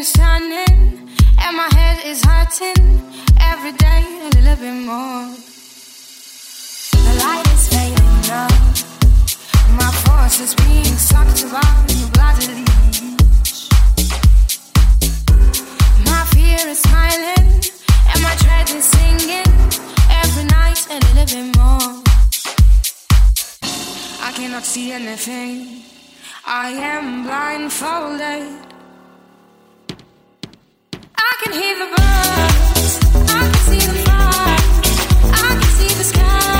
is turning and my head is hurting every day a little bit more. The light is fading now. My force is being sucked around bloodily. My fear is smiling and my dread is singing every night a little bit more. I cannot see anything. I am blindfolded. Can hear the birds. I can see the fire. I can see the sky.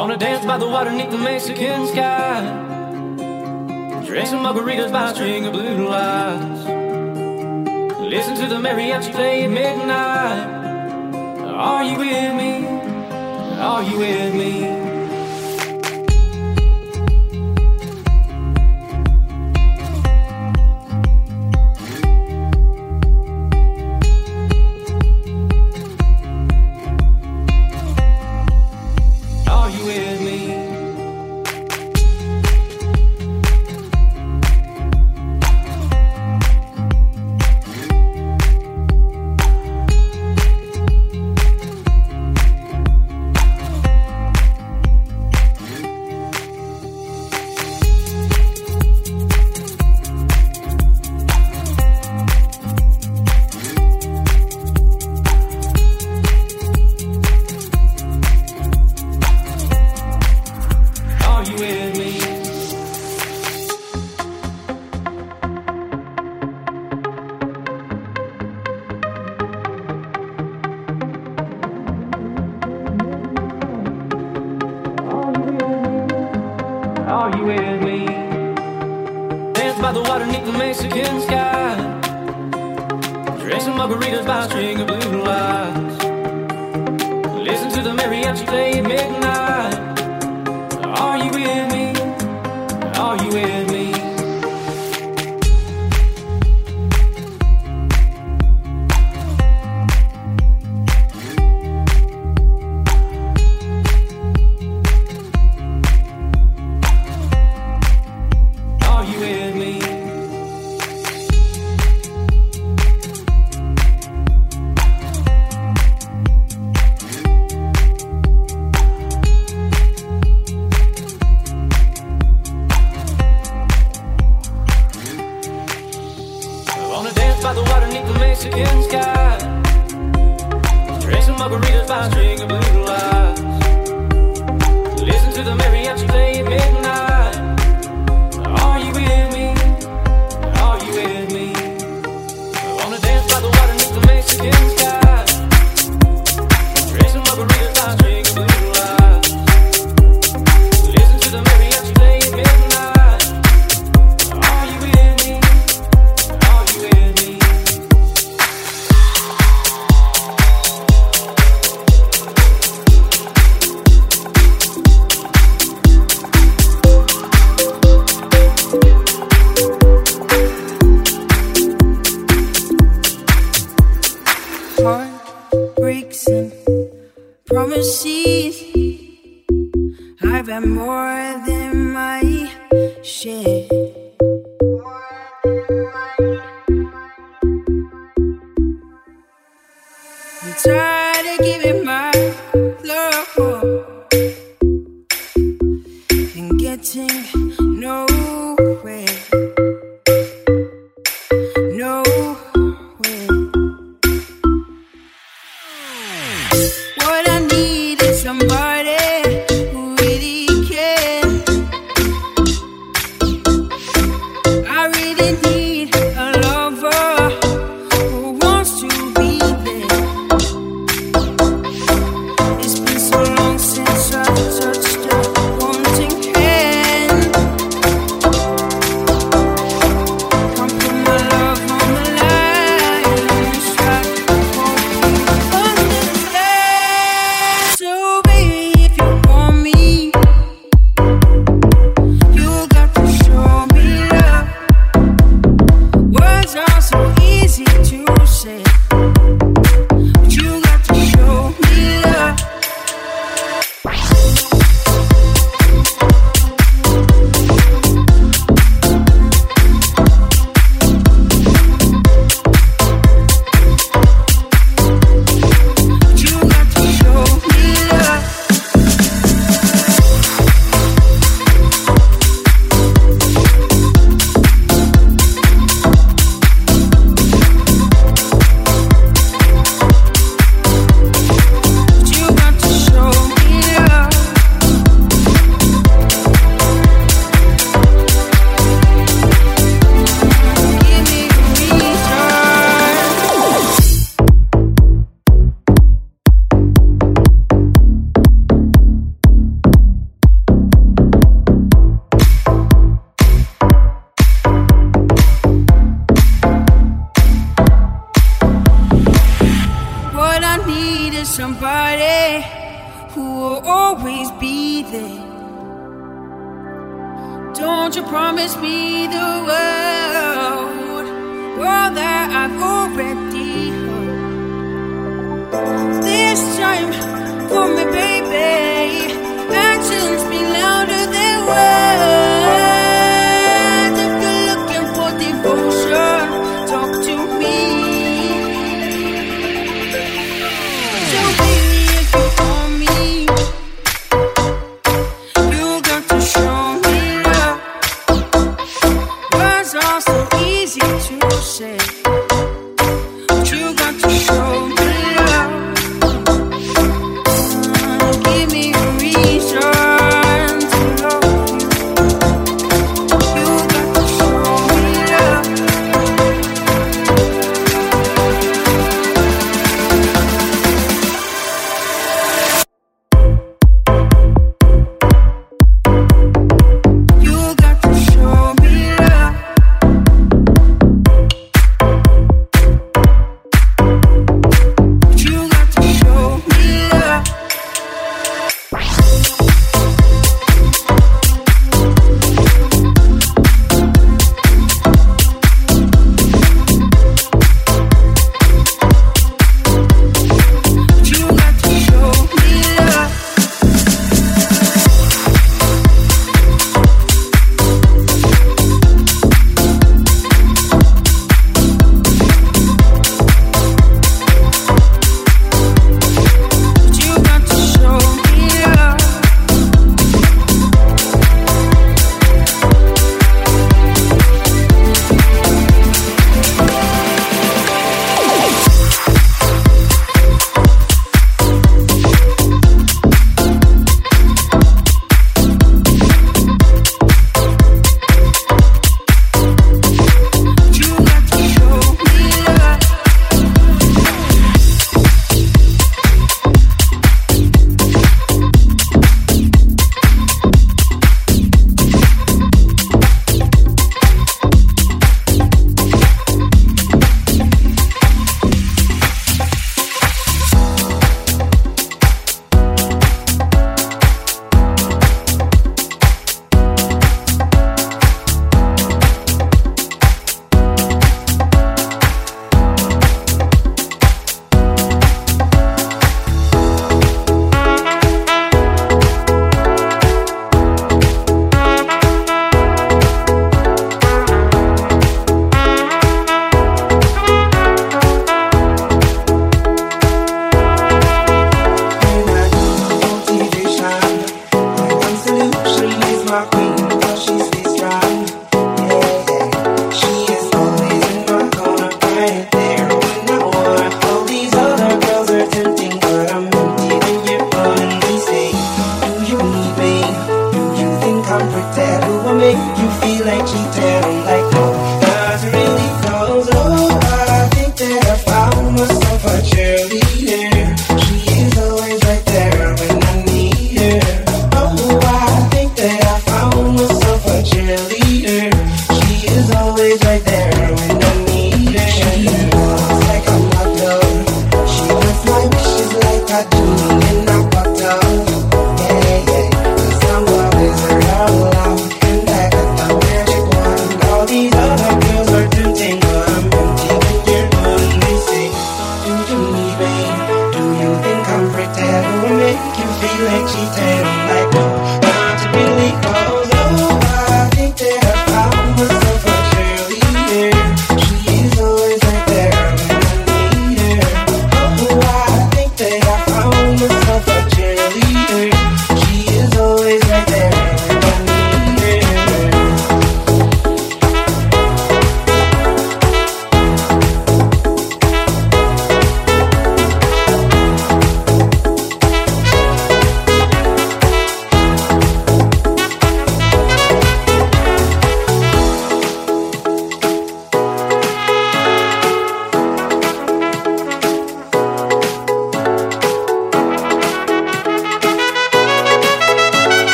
Wanna dance by the water neath the Mexican sky. Drink some margaritas by a string of blue lights. Listen to the mariachi play at midnight. Are you with me? Are you with me?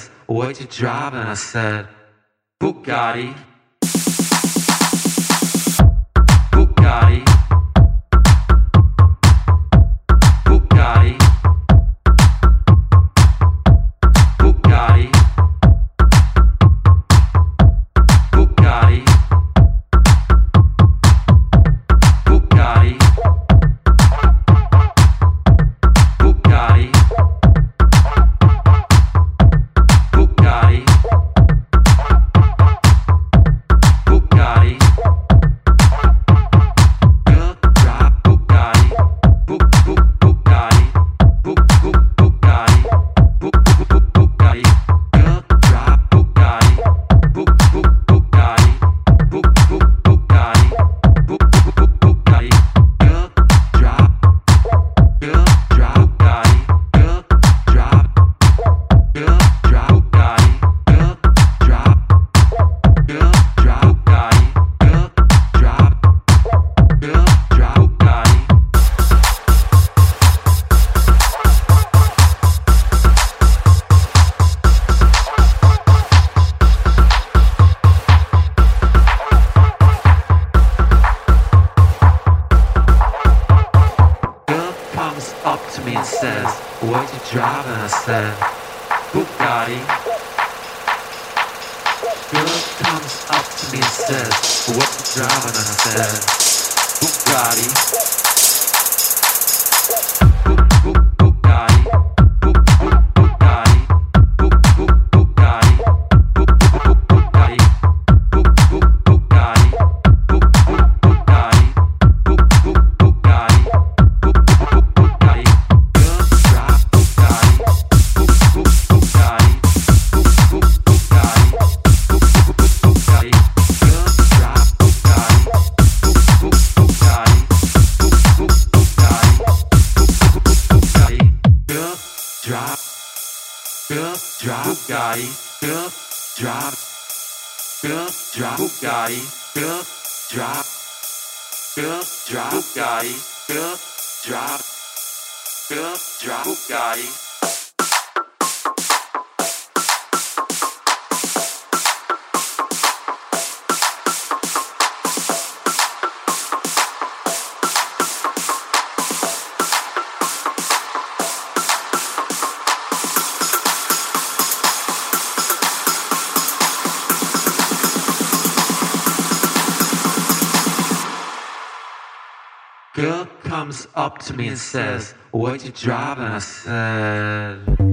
Says, Where'd you driving? I said. Bugatti. Bugatti. To me and says, What you driving? I said.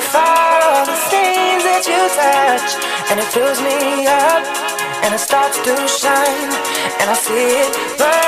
Fire all the things that you touch? And it fills me up, and it starts to shine, and I see it burn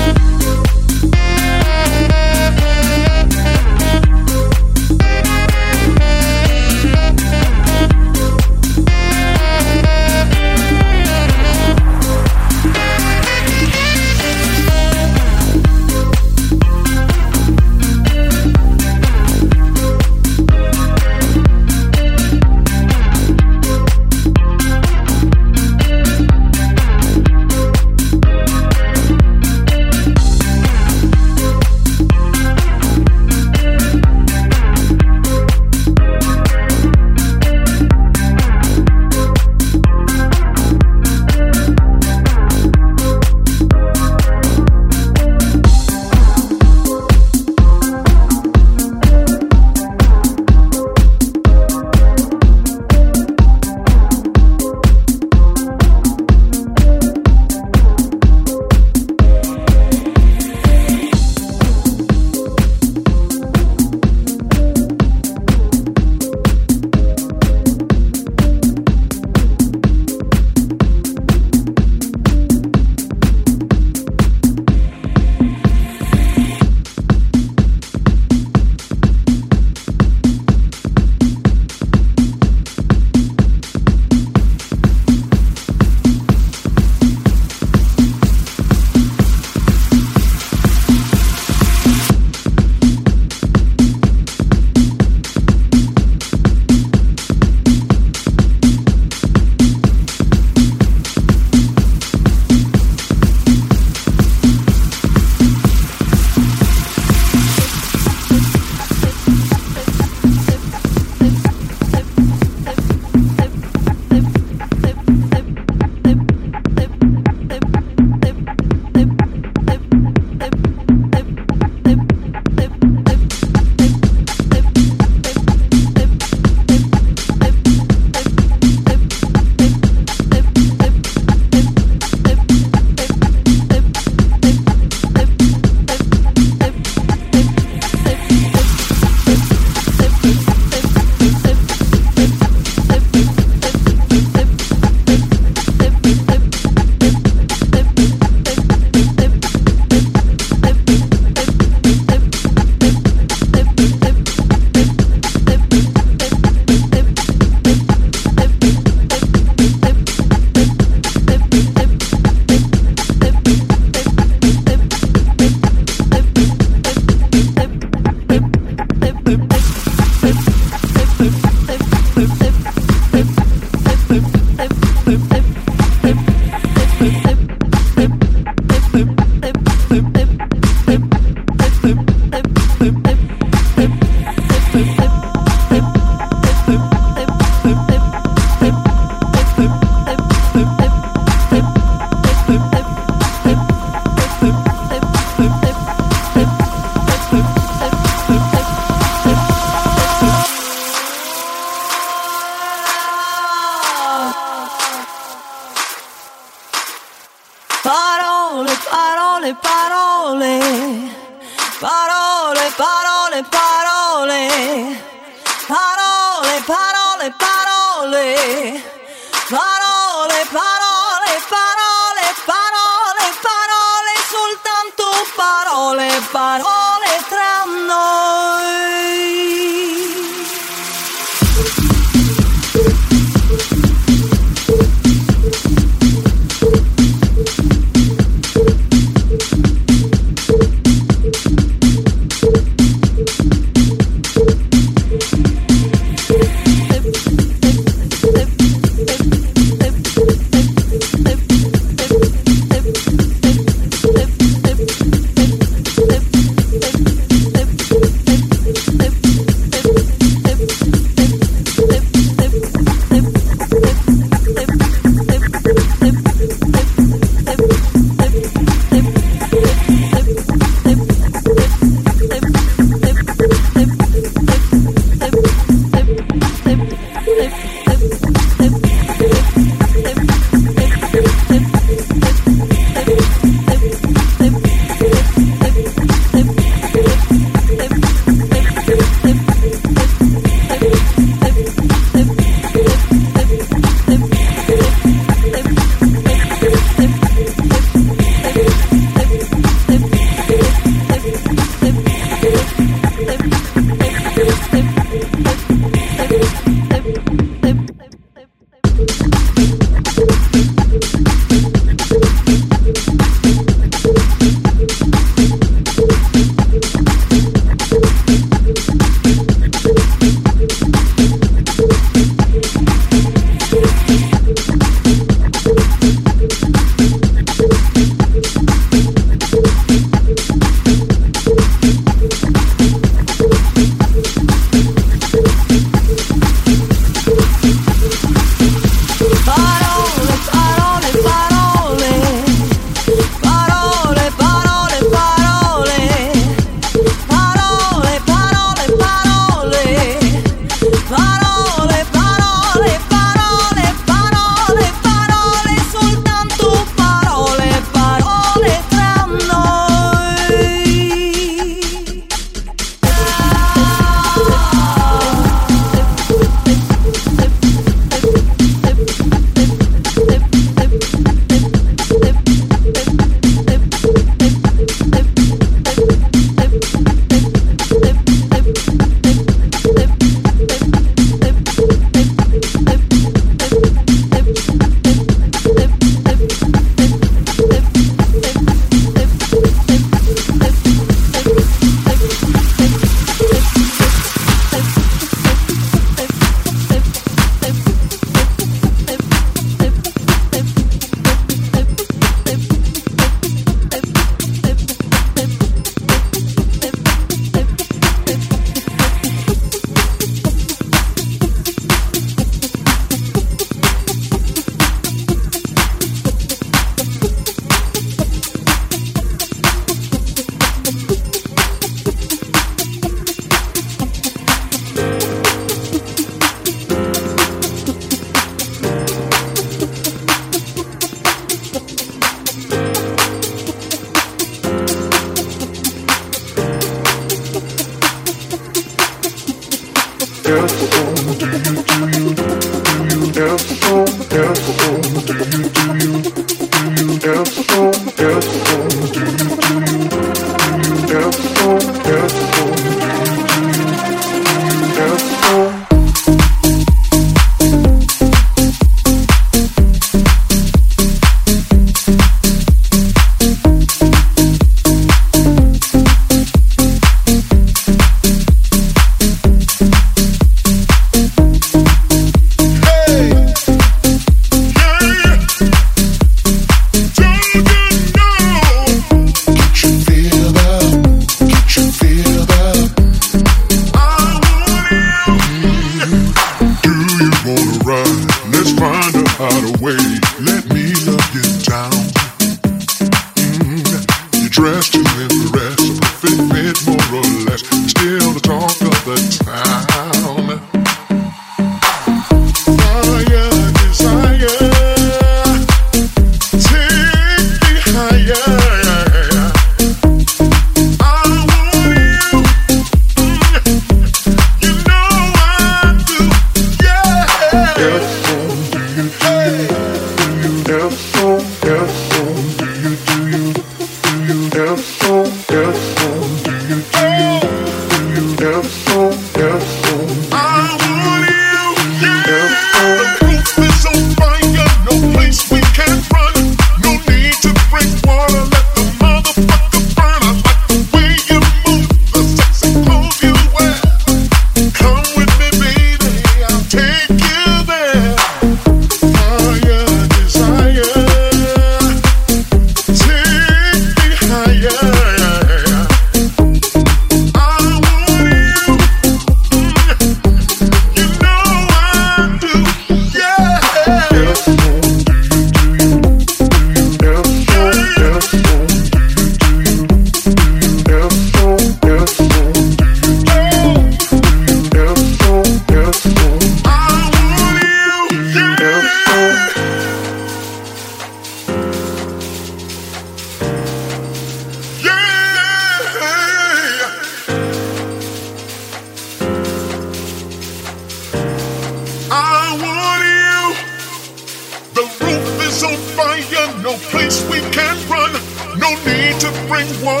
Thank